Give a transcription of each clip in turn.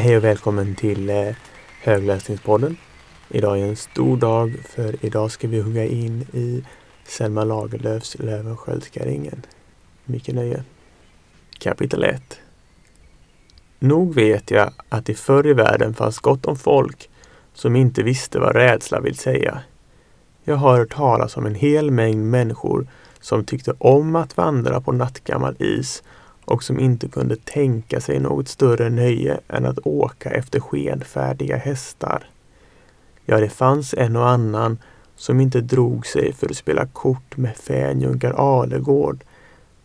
Hej och välkommen till eh, Högläsningspodden. Idag är en stor dag för idag ska vi hugga in i Selma Lagerlöfs Löwenskiöldska ringen. Mycket nöje. Kapitel 1 Nog vet jag att det förr i världen fanns gott om folk som inte visste vad rädsla vill säga. Jag har hört talas om en hel mängd människor som tyckte om att vandra på nattgammal is och som inte kunde tänka sig något större nöje än att åka efter skedfärdiga hästar. Ja, det fanns en och annan som inte drog sig för att spela kort med fänjunkar Alegård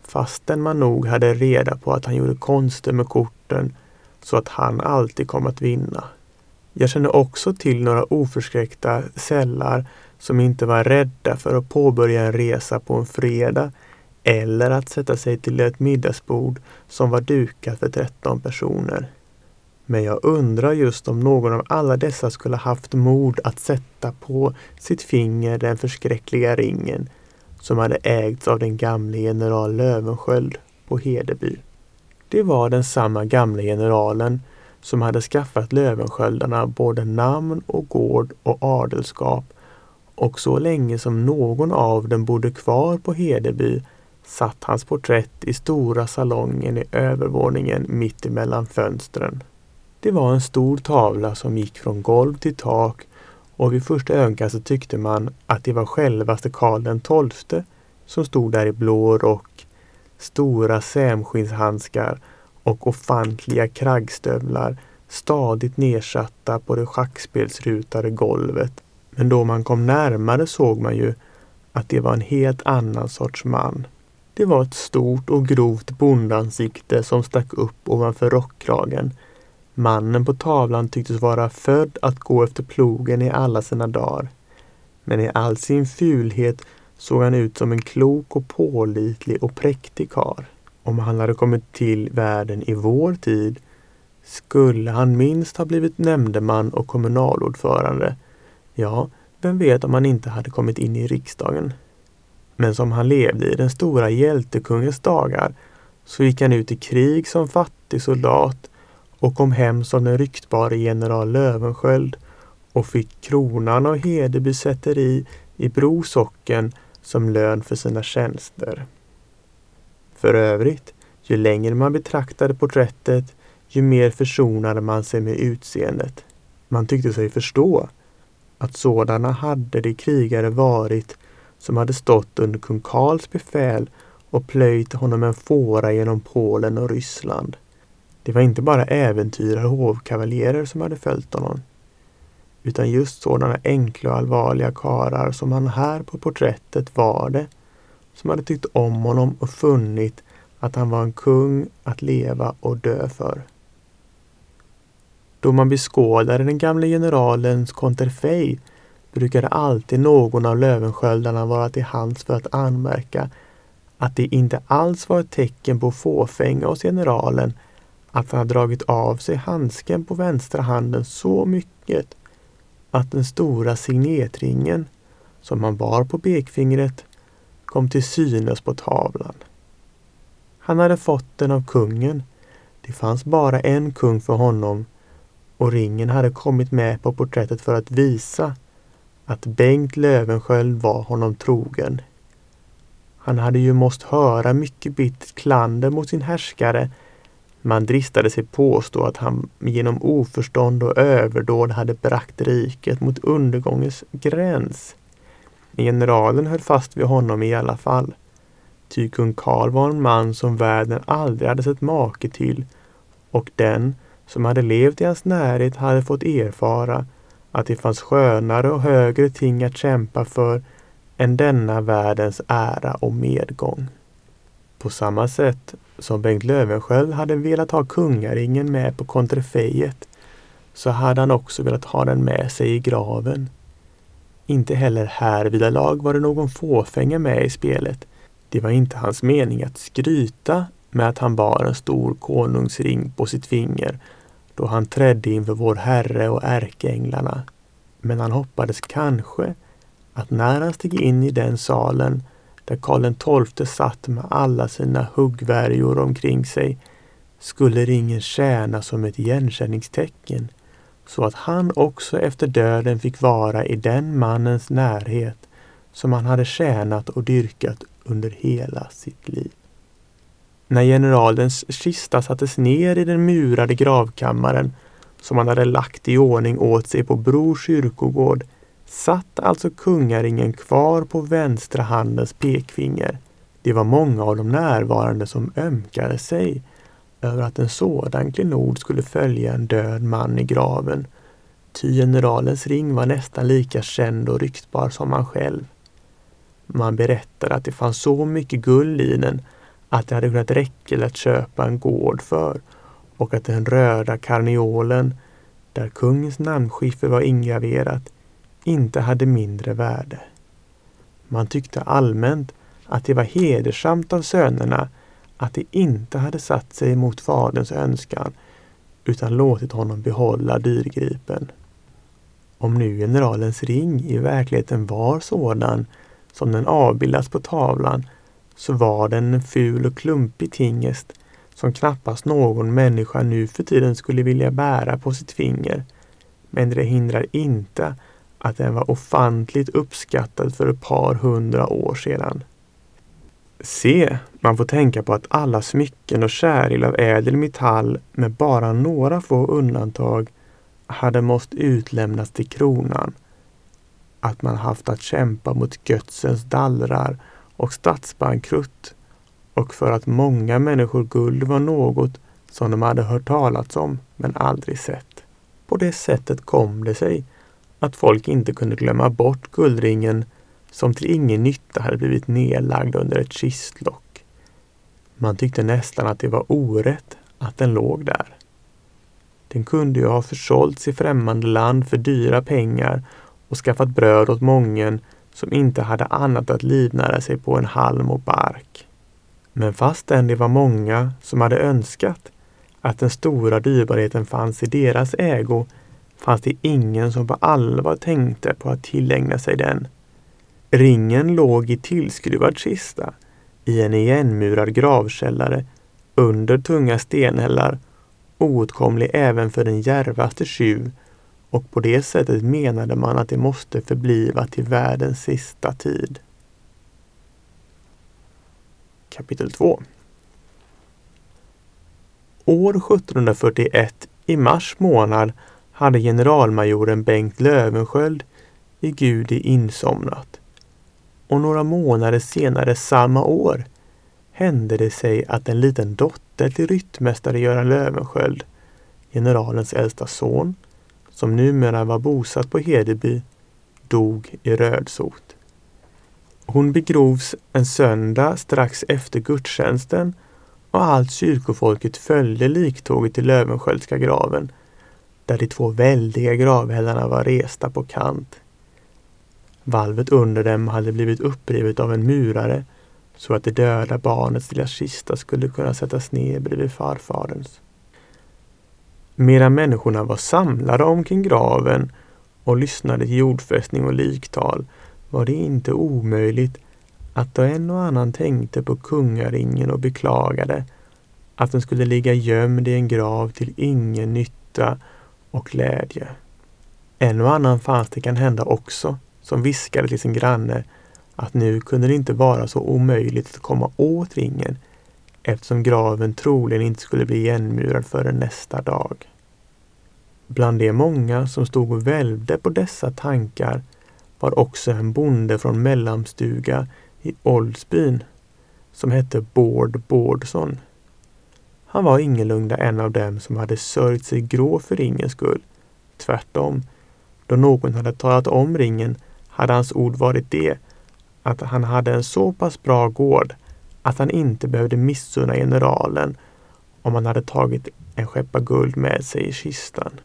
fastän man nog hade reda på att han gjorde konster med korten så att han alltid kom att vinna. Jag känner också till några oförskräckta sällar som inte var rädda för att påbörja en resa på en fredag eller att sätta sig till ett middagsbord som var dukat för 13 personer. Men jag undrar just om någon av alla dessa skulle haft mod att sätta på sitt finger den förskräckliga ringen som hade ägts av den gamle general Lövensköld på Hedeby. Det var den samma gamle generalen som hade skaffat Lövensköldarna både namn och gård och adelskap och så länge som någon av dem bodde kvar på Hedeby satt hans porträtt i stora salongen i övervåningen mitt emellan fönstren. Det var en stor tavla som gick från golv till tak och vid första ögonkastet tyckte man att det var självaste Karl den XII som stod där i blå rock, stora sämskinnshandskar och ofantliga kraggstövlar stadigt nedsatta på det schackspelsrutade golvet. Men då man kom närmare såg man ju att det var en helt annan sorts man. Det var ett stort och grovt bondansikte som stack upp ovanför rockkragen. Mannen på tavlan tycktes vara född att gå efter plogen i alla sina dagar. Men i all sin fulhet såg han ut som en klok och pålitlig och präktig kar. Om han hade kommit till världen i vår tid skulle han minst ha blivit nämndeman och kommunalordförande. Ja, vem vet om han inte hade kommit in i riksdagen. Men som han levde i den stora hjältekungens dagar så gick han ut i krig som fattig soldat och kom hem som den ryktbare general Lövensköld och fick kronan av Hedeby säteri i Brosocken som lön för sina tjänster. För övrigt, ju längre man betraktade porträttet, ju mer försonade man sig med utseendet. Man tyckte sig förstå att sådana hade de krigare varit som hade stått under kung Karls befäl och plöjt honom en fåra genom Polen och Ryssland. Det var inte bara äventyrare och hovkavaljerer som hade följt honom, utan just sådana enkla och allvarliga karar som han här på porträttet var det, som hade tyckt om honom och funnit att han var en kung att leva och dö för. Då man beskådade den gamle generalens konterfej brukade alltid någon av Lövensköldarna vara till hands för att anmärka att det inte alls var ett tecken på fåfänga hos generalen att han dragit av sig handsken på vänstra handen så mycket att den stora signetringen som han bar på pekfingret kom till synes på tavlan. Han hade fått den av kungen. Det fanns bara en kung för honom och ringen hade kommit med på porträttet för att visa att Bengt Lövenskiöld var honom trogen. Han hade ju måst höra mycket bittert klander mot sin härskare. Man dristade sig påstå att han genom oförstånd och överdåd hade bragt riket mot undergångens gräns. Generalen höll fast vid honom i alla fall. Ty kung Karl var en man som världen aldrig hade sett make till och den som hade levt i hans närhet hade fått erfara att det fanns skönare och högre ting att kämpa för än denna världens ära och medgång. På samma sätt som Bengt Löwensköld hade velat ha kungaringen med på kontrefejet så hade han också velat ha den med sig i graven. Inte heller härvidalag var det någon fåfänga med i spelet. Det var inte hans mening att skryta med att han bar en stor konungsring på sitt finger då han trädde inför vår Herre och ärkeänglarna. Men han hoppades kanske att när han steg in i den salen där Karl XII satt med alla sina huggvärjor omkring sig, skulle ringen tjäna som ett igenkänningstecken så att han också efter döden fick vara i den mannens närhet som han hade tjänat och dyrkat under hela sitt liv. När generalens kista sattes ner i den murade gravkammaren som han hade lagt i ordning åt sig på Bro kyrkogård satt alltså kungaringen kvar på vänstra handens pekfinger. Det var många av de närvarande som ömkade sig över att en sådan klenod skulle följa en död man i graven. Ty generalens ring var nästan lika känd och ryktbar som han själv. Man berättade att det fanns så mycket guld i den att det hade kunnat räcka att köpa en gård för och att den röda karneolen, där kungens namnskiffer var ingraverat, inte hade mindre värde. Man tyckte allmänt att det var hedersamt av sönerna att de inte hade satt sig emot faderns önskan utan låtit honom behålla dyrgripen. Om nu generalens ring i verkligheten var sådan som den avbildas på tavlan så var den en ful och klumpig tingest som knappast någon människa nu för tiden skulle vilja bära på sitt finger. Men det hindrar inte att den var ofantligt uppskattad för ett par hundra år sedan. Se, man får tänka på att alla smycken och käril av ädel metall med bara några få undantag hade måst utlämnas till kronan. Att man haft att kämpa mot gödsens dallrar och statsbankrutt och för att många människor guld var något som de hade hört talats om men aldrig sett. På det sättet kom det sig att folk inte kunde glömma bort guldringen som till ingen nytta hade blivit nedlagd under ett kistlock. Man tyckte nästan att det var orätt att den låg där. Den kunde ju ha försålts i främmande land för dyra pengar och skaffat bröd åt mången som inte hade annat att livnära sig på än halm och bark. Men fastän det var många som hade önskat att den stora dyrbarheten fanns i deras ägo fanns det ingen som på allvar tänkte på att tillägna sig den. Ringen låg i tillskruvad kista i en igenmurad gravkällare under tunga stenhällar, oåtkomlig även för den järvaste tjuv och på det sättet menade man att det måste förbliva till världens sista tid. Kapitel 2 År 1741 i mars månad hade generalmajoren Bengt Lövensköld i Gudi insomnat. Och några månader senare samma år hände det sig att en liten dotter till ryttmästare Göran Lövensköld, generalens äldsta son, som numera var bosatt på Hedeby, dog i rödsot. Hon begrovs en söndag strax efter gudstjänsten och allt kyrkofolket följde liktåget till Löwensköldska graven där de två väldiga gravhällarna var resta på kant. Valvet under dem hade blivit upprivet av en murare så att det döda barnets lilla kista skulle kunna sättas ner bredvid farfaderns. Medan människorna var samlade omkring graven och lyssnade till jordfästning och liktal var det inte omöjligt att då en och annan tänkte på kungaringen och beklagade att den skulle ligga gömd i en grav till ingen nytta och glädje. En och annan fanns det kan hända också som viskade till sin granne att nu kunde det inte vara så omöjligt att komma åt ringen eftersom graven troligen inte skulle bli igenmurad förrän nästa dag. Bland de många som stod och välvde på dessa tankar var också en bonde från Mellanstuga i Oldsbyn som hette Bård Bårdsson. Han var ingalunda en av dem som hade sörjt sig grå för ringens skull. Tvärtom, då någon hade talat om ringen hade hans ord varit det att han hade en så pass bra gård att han inte behövde missunna generalen om han hade tagit en skeppa guld med sig i kistan.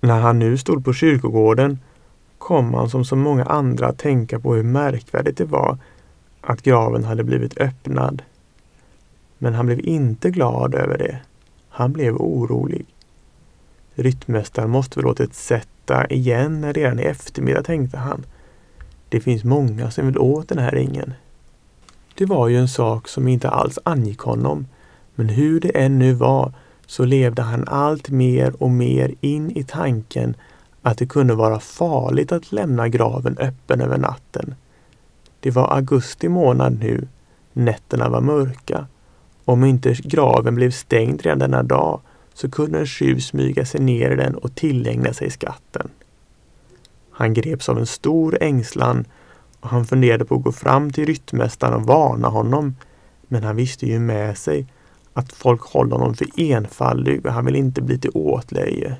När han nu stod på kyrkogården kom han som så många andra att tänka på hur märkvärdigt det var att graven hade blivit öppnad men han blev inte glad över det. Han blev orolig. Ryttmästaren måste väl låtit sätta igen redan i eftermiddag, tänkte han. Det finns många som vill åt den här ringen. Det var ju en sak som inte alls angick honom, Men hur det än nu var så levde han allt mer och mer in i tanken att det kunde vara farligt att lämna graven öppen över natten. Det var augusti månad nu. Nätterna var mörka. Om inte graven blev stängd redan denna dag så kunde en tjuv smyga sig ner i den och tillägna sig skatten. Han greps av en stor ängslan och han funderade på att gå fram till ryttmästaren och varna honom. Men han visste ju med sig att folk håller honom för enfaldig och han vill inte bli till åtlöje.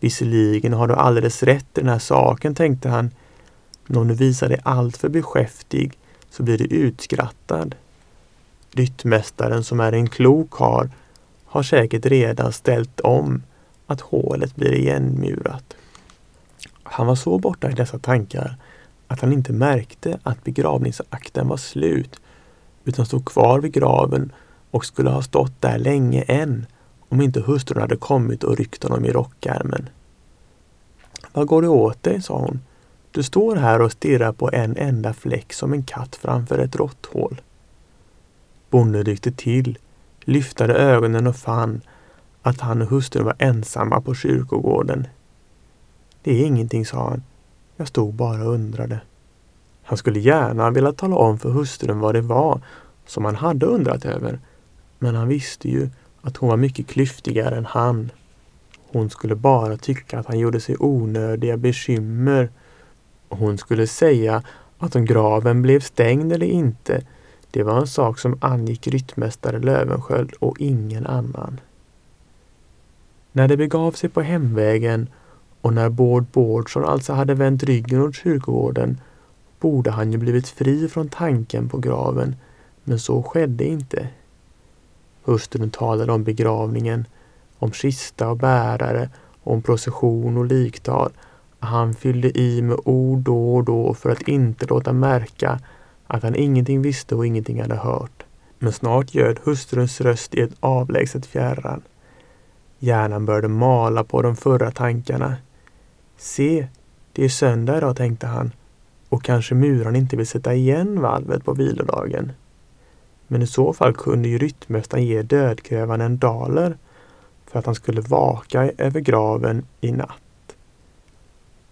Visserligen har du alldeles rätt i den här saken, tänkte han. Men om du visar dig alltför beskäftig så blir du utskrattad. Ryttmästaren som är en klok karl har säkert redan ställt om att hålet blir igenmurat. Han var så borta i dessa tankar att han inte märkte att begravningsakten var slut utan stod kvar vid graven och skulle ha stått där länge än om inte hustrun hade kommit och ryckt honom i rockärmen. Vad går det åt dig? sa hon. Du står här och stirrar på en enda fläck som en katt framför ett råtthål. Bonden ryckte till, lyftade ögonen och fann att han och hustrun var ensamma på kyrkogården. Det är ingenting, sa han. Jag stod bara och undrade. Han skulle gärna vilja tala om för hustrun vad det var som han hade undrat över. Men han visste ju att hon var mycket klyftigare än han. Hon skulle bara tycka att han gjorde sig onödiga bekymmer. hon skulle säga att om graven blev stängd eller inte, det var en sak som angick ryttmästare Lövensköld och ingen annan. När det begav sig på hemvägen och när Bård Bårdsson alltså hade vänt ryggen åt kyrkogården borde han ju blivit fri från tanken på graven, men så skedde inte. Hustrun talade om begravningen, om kista och bärare, om procession och liktal. Han fyllde i med ord då och då för att inte låta märka att han ingenting visste och ingenting hade hört. Men snart ljöd hustruns röst i ett avlägset fjärran. Hjärnan började mala på de förra tankarna. Se, det är söndag idag, tänkte han. Och kanske muraren inte vill sätta igen valvet på vilodagen. Men i så fall kunde ju ryttmästaren ge dödgrävaren en daler för att han skulle vaka över graven i natt.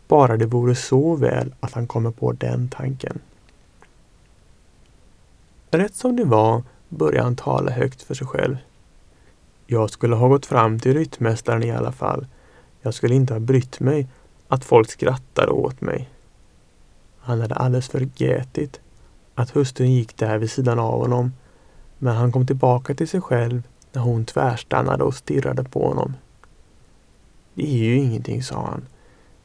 Bara det vore så väl att han kommer på den tanken. Rätt som det var började han tala högt för sig själv. Jag skulle ha gått fram till ryttmästaren i alla fall. Jag skulle inte ha brytt mig att folk skrattade åt mig. Han hade alldeles förgätit att hustrun gick där vid sidan av honom men han kom tillbaka till sig själv när hon tvärstannade och stirrade på honom. Det är ju ingenting, sa han.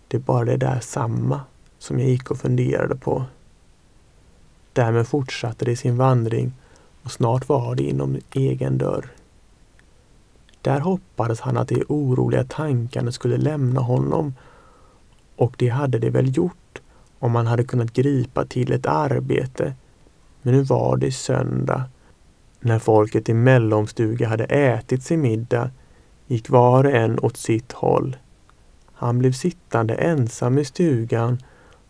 Det är bara det där samma som jag gick och funderade på. Därmed fortsatte det sin vandring och snart var det inom egen dörr. Där hoppades han att de oroliga tankarna skulle lämna honom och det hade det väl gjort om man hade kunnat gripa till ett arbete. Men nu var det söndag när folket i mellomstuga hade ätit sin middag gick var och en åt sitt håll. Han blev sittande ensam i stugan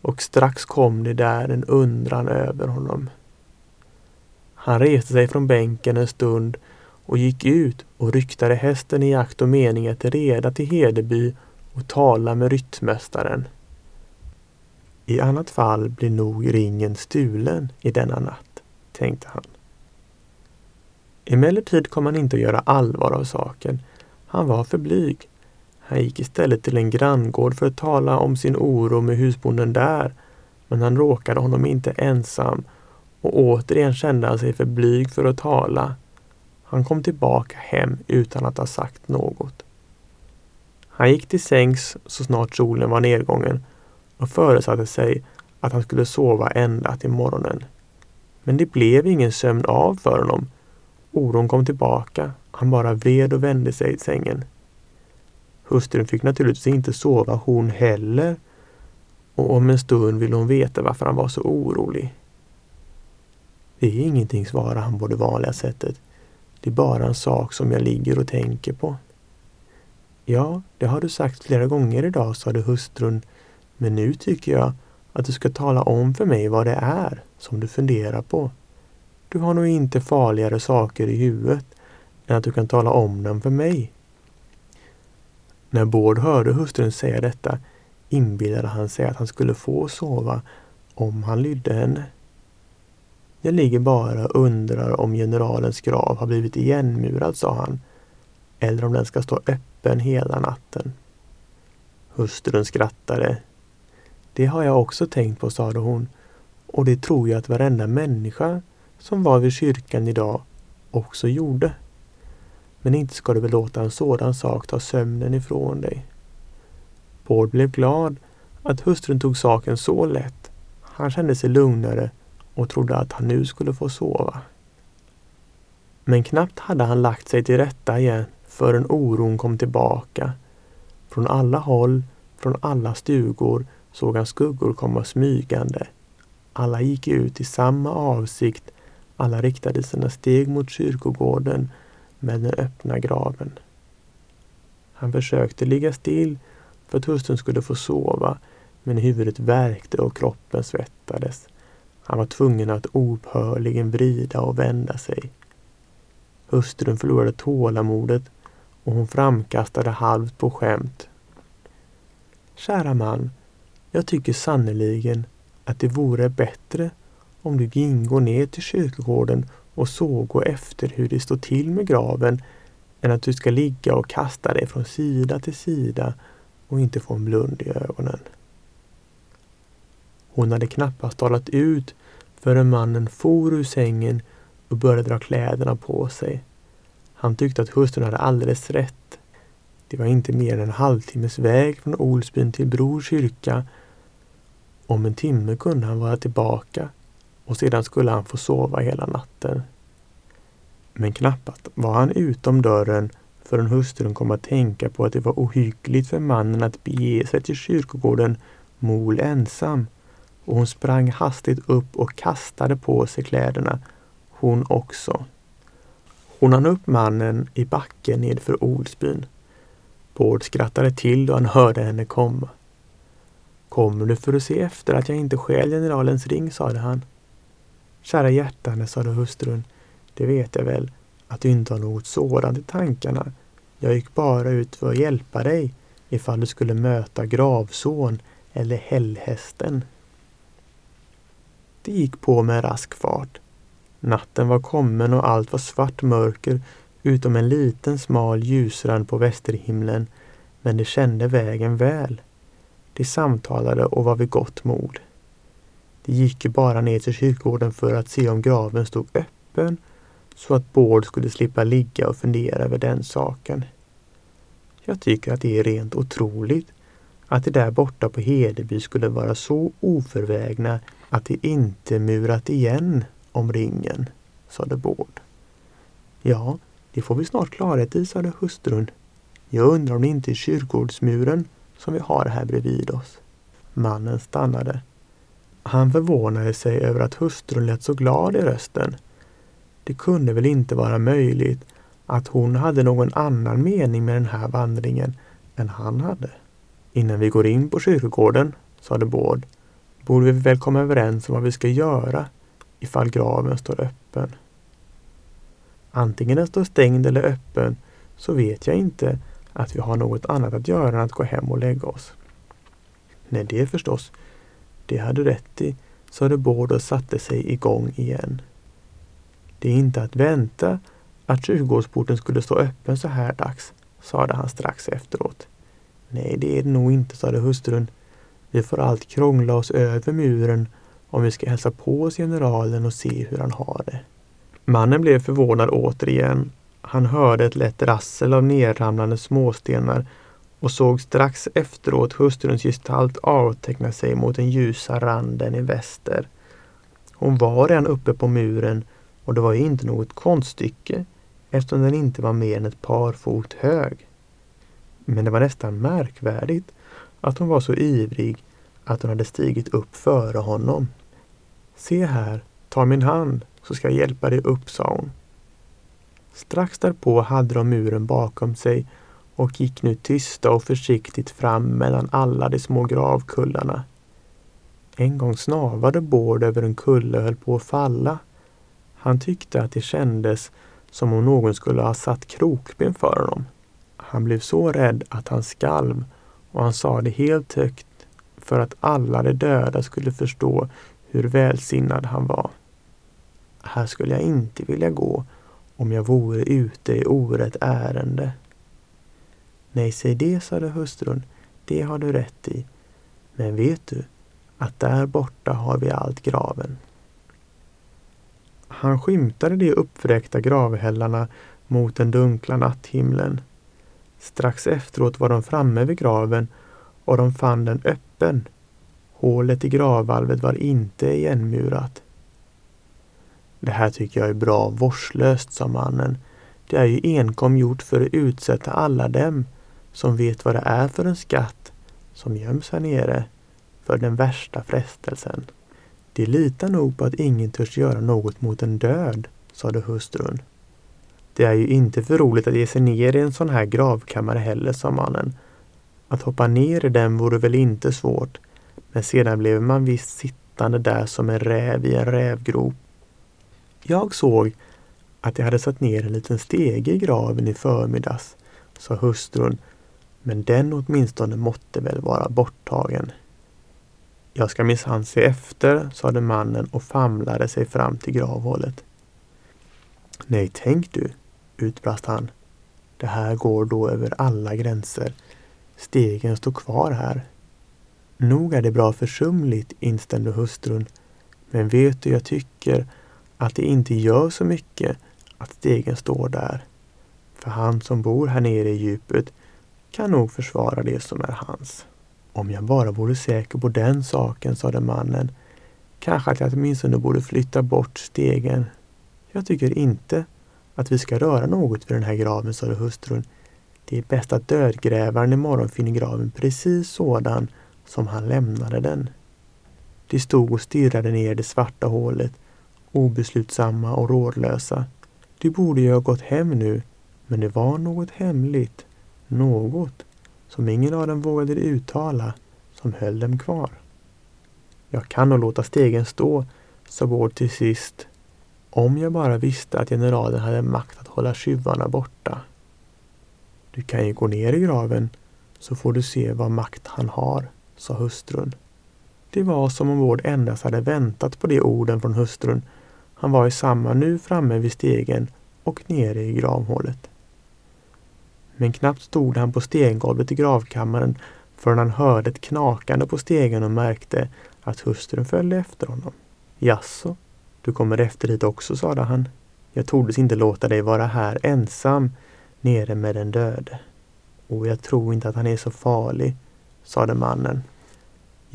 och strax kom det där en undran över honom. Han reste sig från bänken en stund och gick ut och ryktade hästen i akt och mening att reda till Hedeby och tala med ryttmästaren. I annat fall blir nog ringen stulen i denna natt, tänkte han. Emellertid kom han inte att göra allvar av saken. Han var för blyg. Han gick istället till en granngård för att tala om sin oro med husbonden där. Men han råkade honom inte ensam och återigen kände han sig för blyg för att tala. Han kom tillbaka hem utan att ha sagt något. Han gick till sängs så snart solen var nedgången och föresatte sig att han skulle sova ända till morgonen. Men det blev ingen sömn av för honom Oron kom tillbaka. Han bara vred och vände sig i sängen. Hustrun fick naturligtvis inte sova hon heller. Och om en stund ville hon veta varför han var så orolig. Det är ingenting, svarade han på det vanliga sättet. Det är bara en sak som jag ligger och tänker på. Ja, det har du sagt flera gånger idag, sade hustrun. Men nu tycker jag att du ska tala om för mig vad det är som du funderar på. Du har nog inte farligare saker i huvudet än att du kan tala om dem för mig. När Bård hörde hustrun säga detta inbillade han sig att han skulle få sova om han lydde henne. Jag ligger bara och undrar om generalens grav har blivit igenmurad, sa han, eller om den ska stå öppen hela natten. Hustrun skrattade. Det har jag också tänkt på, sade hon, och det tror jag att varenda människa som var vid kyrkan idag också gjorde. Men inte ska du väl låta en sådan sak ta sömnen ifrån dig. Bård blev glad att hustrun tog saken så lätt. Han kände sig lugnare och trodde att han nu skulle få sova. Men knappt hade han lagt sig till rätta igen förrän oron kom tillbaka. Från alla håll, från alla stugor såg han skuggor komma smygande. Alla gick ut i samma avsikt. Alla riktade sina steg mot kyrkogården med den öppna graven. Han försökte ligga still för att hustrun skulle få sova, men huvudet värkte och kroppen svettades. Han var tvungen att oupphörligen vrida och vända sig. Hustrun förlorade tålamodet och hon framkastade halvt på skämt. Kära man, jag tycker sannerligen att det vore bättre om du gingo ner till kyrkogården och såg efter hur det står till med graven än att du ska ligga och kasta dig från sida till sida och inte få en blund i ögonen. Hon hade knappast talat ut förrän mannen for ur sängen och började dra kläderna på sig. Han tyckte att hustrun hade alldeles rätt. Det var inte mer än en halvtimmes väg från Olsbyn till Brors kyrka. Om en timme kunde han vara tillbaka och sedan skulle han få sova hela natten. Men knappast var han utom dörren förrän hustrun kom att tänka på att det var ohyggligt för mannen att bege sig till kyrkogården mol ensam och hon sprang hastigt upp och kastade på sig kläderna, hon också. Hon hann upp mannen i backen nedför Olsbyn. Bård skrattade till då han hörde henne komma. Kommer du för att se efter att jag inte stjäl generalens ring, sade han. Kära hjärtane, sade hustrun, det vet jag väl att du inte har något sådant i tankarna. Jag gick bara ut för att hjälpa dig ifall du skulle möta gravson eller hällhästen. Det gick på med rask fart. Natten var kommen och allt var svart mörker utom en liten smal ljusrand på västerhimlen, men de kände vägen väl. De samtalade och var vid gott mod. De gick ju bara ner till kyrkogården för att se om graven stod öppen så att Bård skulle slippa ligga och fundera över den saken. Jag tycker att det är rent otroligt att de där borta på Hedeby skulle vara så oförvägna att de inte murat igen om ringen, sade Bård. Ja, det får vi snart klarhet i, sade hustrun. Jag undrar om det inte är kyrkogårdsmuren som vi har här bredvid oss. Mannen stannade. Han förvånade sig över att hustrun lät så glad i rösten. Det kunde väl inte vara möjligt att hon hade någon annan mening med den här vandringen än han hade. Innan vi går in på kyrkogården, sade Bård, borde vi väl komma överens om vad vi ska göra ifall graven står öppen. Antingen den står stängd eller öppen så vet jag inte att vi har något annat att göra än att gå hem och lägga oss. Nej, det förstås. Det hade rätt i, sade Bård och satte sig igång igen. Det är inte att vänta att kyrkogårdsporten skulle stå öppen så här dags, sade han strax efteråt. Nej, det är det nog inte, sade hustrun. Vi får allt krångla oss över muren om vi ska hälsa på hos generalen och se hur han har det. Mannen blev förvånad återigen. Han hörde ett lätt rassel av nerramlande småstenar och såg strax efteråt hustruns gestalt avteckna sig mot den ljusa randen i väster. Hon var redan uppe på muren och det var ju inte något konststycke eftersom den inte var mer än ett par fot hög. Men det var nästan märkvärdigt att hon var så ivrig att hon hade stigit upp före honom. Se här, ta min hand så ska jag hjälpa dig upp, sa hon. Strax därpå hade de muren bakom sig och gick nu tysta och försiktigt fram mellan alla de små gravkullarna. En gång snavade Bård över en kulle och höll på att falla. Han tyckte att det kändes som om någon skulle ha satt krokben för honom. Han blev så rädd att han skalv och han sa det helt högt för att alla de döda skulle förstå hur välsinnad han var. Här skulle jag inte vilja gå om jag vore ute i orätt ärende. Nej, säg det, sade hustrun, det har du rätt i. Men vet du att där borta har vi allt graven. Han skymtade de uppvräkta gravhällarna mot den dunkla natthimlen. Strax efteråt var de framme vid graven och de fann den öppen. Hålet i gravvalvet var inte igenmurat. Det här tycker jag är bra vårdslöst, sa mannen. Det är ju enkom gjort för att utsätta alla dem som vet vad det är för en skatt som göms här nere för den värsta frestelsen. De litar nog på att ingen törs göra något mot en död, sade hustrun. Det är ju inte för roligt att ge sig ner i en sån här gravkammare heller, sa mannen. Att hoppa ner i den vore väl inte svårt, men sedan blev man visst sittande där som en räv i en rävgrop. Jag såg att jag hade satt ner en liten stege i graven i förmiddags, sa hustrun, men den åtminstone måtte väl vara borttagen. Jag ska minsann se efter, sade mannen och famlade sig fram till gravhålet. Nej, tänk du, utbrast han. Det här går då över alla gränser. Stegen står kvar här. Nog är det bra försumligt, instämde hustrun. Men vet du, jag tycker att det inte gör så mycket att stegen står där. För han som bor här nere i djupet kan nog försvara det som är hans. Om jag bara vore säker på den saken, sade mannen. Kanske att jag åtminstone borde flytta bort stegen. Jag tycker inte att vi ska röra något vid den här graven, sade hustrun. Det är bäst att dödgrävaren imorgon finner graven precis sådan som han lämnade den. De stod och stirrade ner i det svarta hålet, obeslutsamma och rådlösa. De borde ju ha gått hem nu, men det var något hemligt, något som ingen av dem vågade uttala, som höll dem kvar. Jag kan nog låta stegen stå, sa Bård till sist, om jag bara visste att generalen hade makt att hålla tjuvarna borta. Du kan ju gå ner i graven så får du se vad makt han har, sa hustrun. Det var som om Vård endast hade väntat på de orden från hustrun. Han var i samma nu framme vid stegen och nere i gravhålet. Men knappt stod han på stengolvet i gravkammaren förrän han hörde ett knakande på stegen och märkte att hustrun följde efter honom. Jaså, du kommer efter hit också, sade han. Jag tordes inte låta dig vara här ensam nere med den döde. Och jag tror inte att han är så farlig, sade mannen.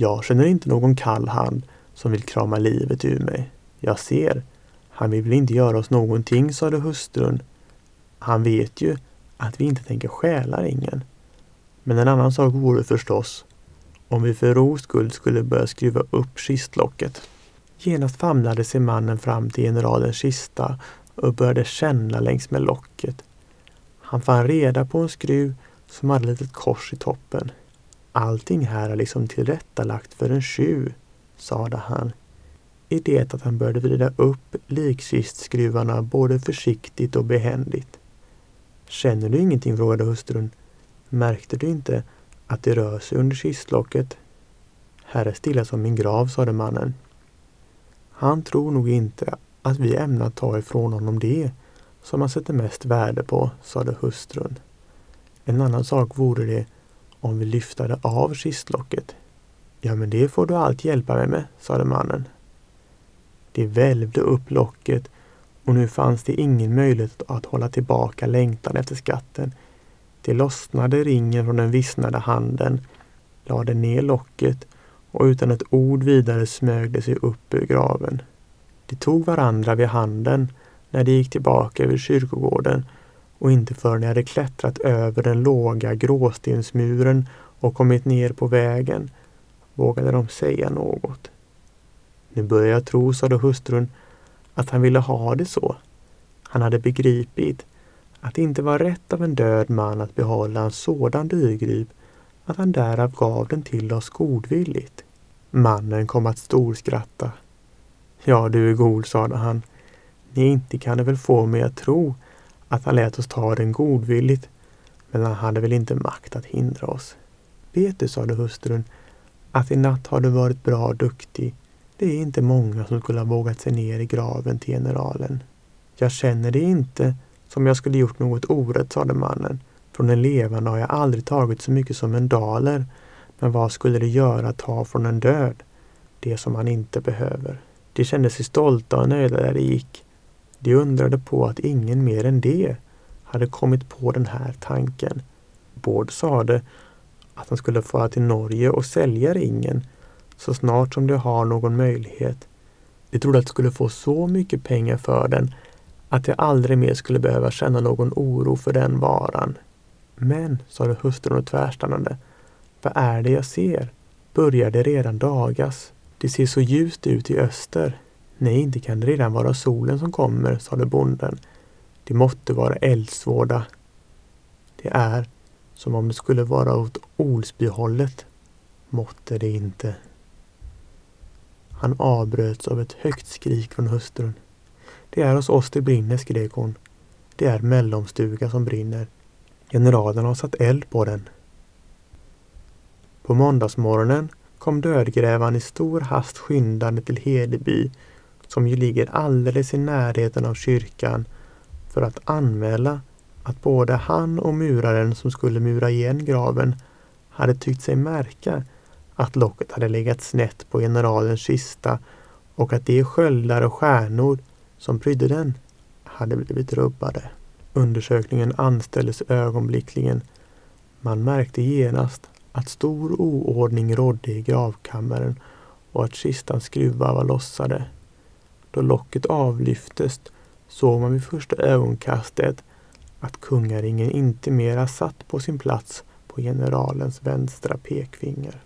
Jag känner inte någon kall hand som vill krama livet ur mig. Jag ser, han vill väl inte göra oss någonting, sade hustrun. Han vet ju att vi inte tänker stjäla ringen. Men en annan sak vore förstås om vi för ro skull skulle börja skruva upp kistlocket. Genast famlade sig mannen fram till generalens kista och började känna längs med locket. Han fann reda på en skruv som hade ett litet kors i toppen. Allting här är liksom tillrättalagt för en tjuv, sade han. I det att han började vrida upp likkistskruvarna både försiktigt och behändigt. Känner du ingenting? frågade hustrun. Märkte du inte att det rör sig under kistlocket? Här är stilla som min grav, sade mannen. Han tror nog inte att vi ämnar ta ifrån honom det som han sätter mest värde på, sade hustrun. En annan sak vore det om vi lyftade av kistlocket. Ja, men det får du allt hjälpa mig med, sade mannen. De välvde upp locket och nu fanns det ingen möjlighet att hålla tillbaka längtan efter skatten. De lossnade ringen från den vissnade handen, lade ner locket och utan ett ord vidare smög de sig upp ur graven. De tog varandra vid handen när de gick tillbaka över kyrkogården och inte förrän jag hade klättrat över den låga gråstensmuren och kommit ner på vägen vågade de säga något. Nu börjar jag tro, sade hustrun, att han ville ha det så. Han hade begripit att det inte var rätt av en död man att behålla en sådan dyrgrip att han därav gav den till oss godvilligt. Mannen kom att storskratta. Ja, du är god, sade han. Ni inte kan det väl få mig att tro att han lät oss ta den godvilligt, men han hade väl inte makt att hindra oss. Vet du, sade hustrun, att i natt har du varit bra och duktig. Det är inte många som skulle ha vågat sig ner i graven till generalen. Jag känner det inte som jag skulle gjort något orätt, sade mannen. Från en levande har jag aldrig tagit så mycket som en daler. Men vad skulle det göra att ta från en död? Det som man inte behöver. De kände sig stolta och nöjda där de gick. De undrade på att ingen mer än de hade kommit på den här tanken. Bård sade att han skulle fara till Norge och sälja ringen så snart som de har någon möjlighet. De trodde att de skulle få så mycket pengar för den att de aldrig mer skulle behöva känna någon oro för den varan. Men, sade hustrun och tvärstannade, vad är det jag ser? Börjar det redan dagas? Det ser så ljust ut i öster. Nej, inte kan det redan vara solen som kommer, sade bonden. Det måtte vara eldsvåda. Det är som om det skulle vara åt Olsbyhållet. Måtte det inte. Han avbröts av ett högt skrik från hustrun. Det är hos oss det brinner, skrek hon. Det är mellomstuga som brinner. Generalen har satt eld på den. På måndagsmorgonen kom dödgrävaren i stor hast skyndande till Hedeby, som ju ligger alldeles i närheten av kyrkan, för att anmäla att både han och muraren som skulle mura igen graven hade tyckt sig märka att locket hade legat snett på generalens kista och att de sköldar och stjärnor som prydde den hade blivit rubbade. Undersökningen anställdes ögonblickligen. Man märkte genast att stor oordning rådde i gravkammaren och att kistans skruvar var lossade. Då locket avlyftes såg man vid första ögonkastet att kungaringen inte mera satt på sin plats på generalens vänstra pekfinger.